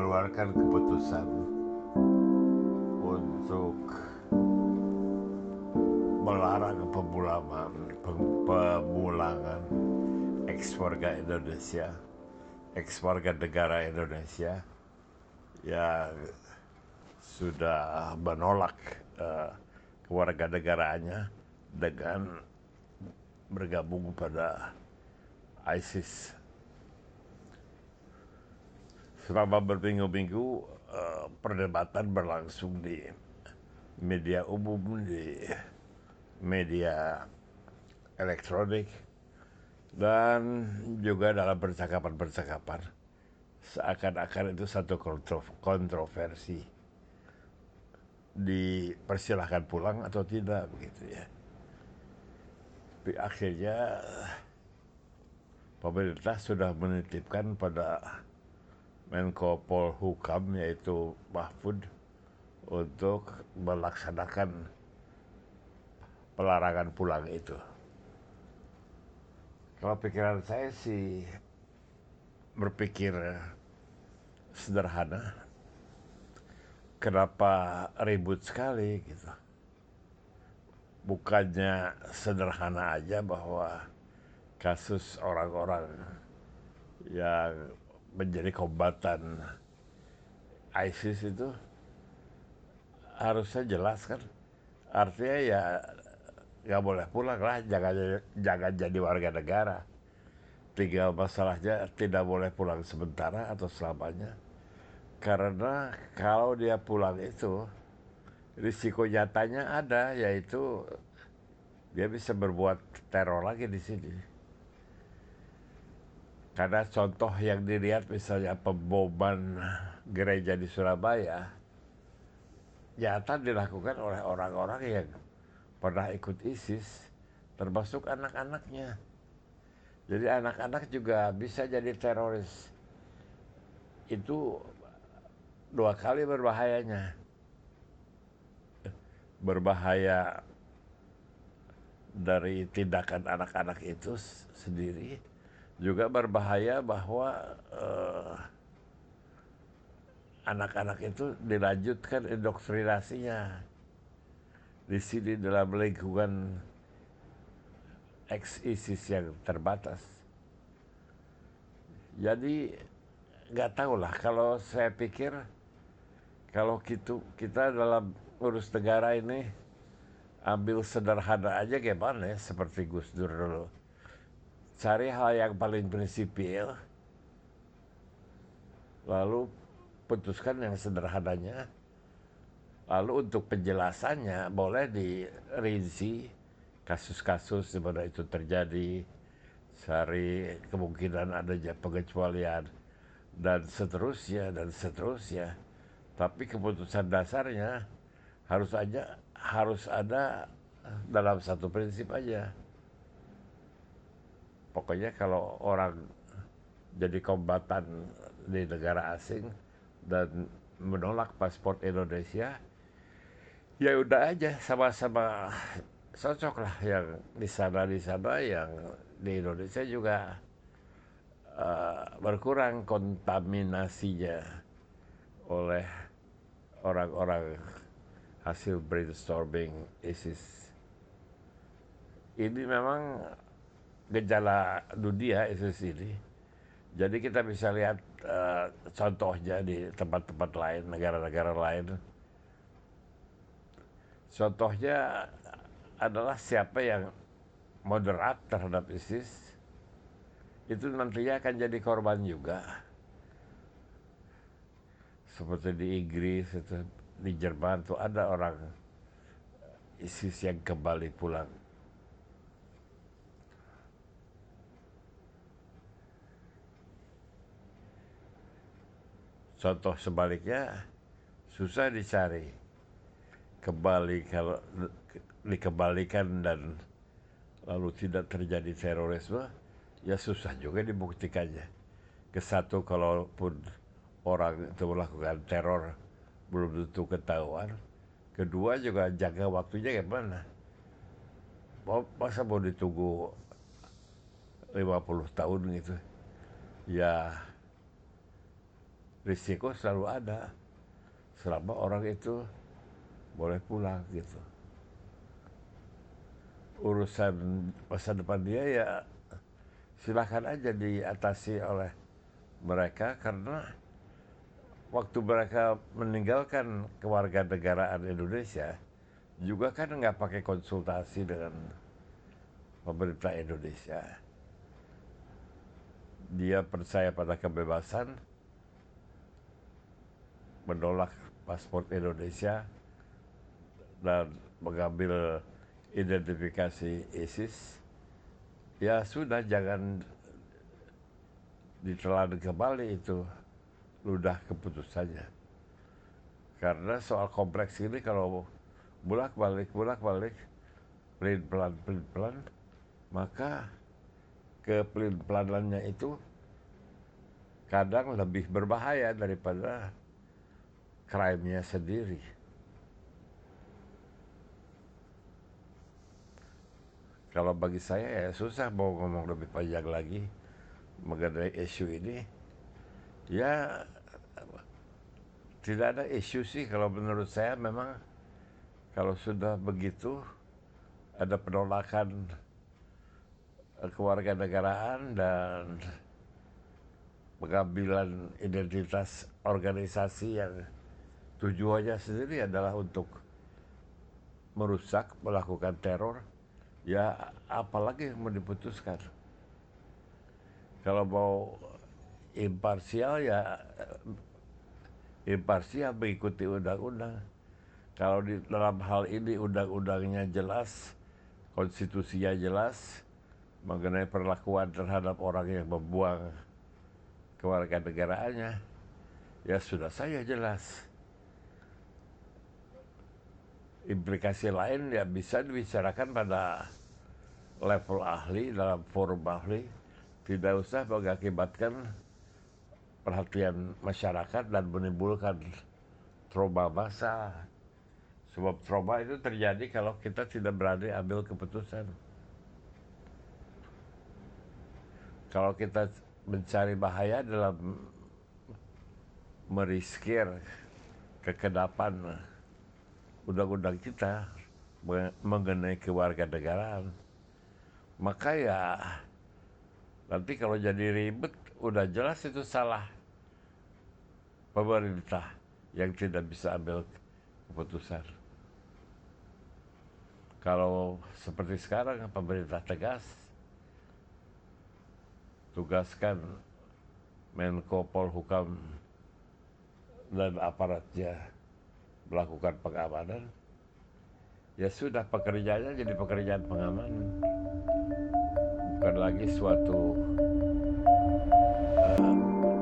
mengeluarkan keputusan untuk melarang pemulangan pemulangan ex warga Indonesia ex warga negara Indonesia yang sudah menolak uh, kewarganegaraannya dengan bergabung pada ISIS. Selama berminggu-minggu uh, perdebatan berlangsung di media umum, di media elektronik, dan juga dalam percakapan-percakapan seakan-akan itu satu kontroversi dipersilahkan pulang atau tidak begitu ya. Tapi akhirnya pemerintah sudah menitipkan pada Menko Polhukam yaitu Mahfud untuk melaksanakan pelarangan pulang itu. Kalau pikiran saya sih berpikir sederhana. Kenapa ribut sekali gitu? Bukannya sederhana aja bahwa kasus orang-orang yang menjadi kombatan ISIS itu harusnya jelas kan? Artinya ya nggak boleh pulang lah jangan jangan jadi warga negara. Tinggal masalahnya tidak boleh pulang sementara atau selamanya. Karena kalau dia pulang itu risiko nyatanya ada yaitu dia bisa berbuat teror lagi di sini karena contoh yang dilihat misalnya pemboman gereja di Surabaya nyata dilakukan oleh orang-orang yang pernah ikut ISIS, termasuk anak-anaknya. Jadi anak-anak juga bisa jadi teroris. Itu dua kali berbahayanya. Berbahaya dari tindakan anak-anak itu sendiri, juga berbahaya bahwa uh, anak-anak itu dilanjutkan indoktrinasinya di sini dalam lingkungan ex yang terbatas. Jadi nggak tahu lah kalau saya pikir kalau gitu kita dalam urus negara ini ambil sederhana aja gimana ya seperti Gus Dur dulu. Cari hal yang paling prinsipil lalu putuskan yang sederhananya Lalu untuk penjelasannya boleh dirinci kasus-kasus di mana itu terjadi, cari kemungkinan adanya pengecualian dan seterusnya dan seterusnya. Tapi keputusan dasarnya harus aja harus ada dalam satu prinsip aja. Pokoknya kalau orang jadi kombatan di negara asing dan menolak paspor Indonesia, ya udah aja sama-sama cocok lah yang di sana di sana yang di Indonesia juga uh, berkurang kontaminasinya oleh orang-orang hasil brainstorming ISIS. Ini memang gejala dunia ISIS ini. Jadi kita bisa lihat uh, contohnya di tempat-tempat lain, negara-negara lain Contohnya adalah siapa yang moderat terhadap ISIS itu nantinya akan jadi korban juga. Seperti di Inggris, itu, di Jerman tuh ada orang ISIS yang kembali pulang. Contoh sebaliknya susah dicari kembali kalau dikembalikan dan lalu tidak terjadi terorisme, ya susah juga dibuktikannya. Ke satu, kalaupun orang itu melakukan teror belum tentu ketahuan. Kedua juga jaga waktunya gimana. Masa mau ditunggu 50 tahun gitu. Ya risiko selalu ada selama orang itu boleh pulang gitu urusan masa depan dia ya silahkan aja diatasi oleh mereka karena waktu mereka meninggalkan kewarganegaraan Indonesia juga kan nggak pakai konsultasi dengan pemerintah Indonesia. Dia percaya pada kebebasan, menolak paspor Indonesia, dan mengambil identifikasi ISIS, ya sudah jangan ditelan kembali itu ludah keputusannya. Karena soal kompleks ini kalau bulak balik bulak balik pelin pelan pelin pelan maka kepelin pelanannya itu kadang lebih berbahaya daripada crime-nya sendiri. Kalau bagi saya ya susah mau ngomong lebih panjang lagi mengenai isu ini. Ya tidak ada isu sih kalau menurut saya memang kalau sudah begitu ada penolakan kewarganegaraan dan pengambilan identitas organisasi yang tujuannya sendiri adalah untuk merusak, melakukan teror, ya apalagi yang mau diputuskan. Kalau mau imparsial ya imparsial mengikuti undang-undang. Kalau di dalam hal ini undang-undangnya jelas, konstitusinya jelas mengenai perlakuan terhadap orang yang membuang kewarganegaraannya, ya sudah saya jelas implikasi lain ya bisa dibicarakan pada level ahli dalam forum ahli tidak usah mengakibatkan perhatian masyarakat dan menimbulkan trauma massa. Sebab trauma itu terjadi kalau kita tidak berani ambil keputusan. Kalau kita mencari bahaya dalam meriskir kekedapan undang-undang kita mengenai kewarganegaraan maka ya nanti kalau jadi ribet udah jelas itu salah pemerintah yang tidak bisa ambil keputusan. Kalau seperti sekarang pemerintah tegas, tugaskan Menko Polhukam dan aparatnya melakukan pengamanan, ya sudah pekerjaannya jadi pekerjaan pengamanan. Bukan lagi suatu uh,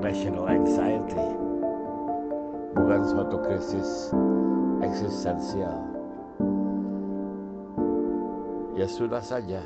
national anxiety, bukan suatu krisis eksistensial. Ya sudah saja.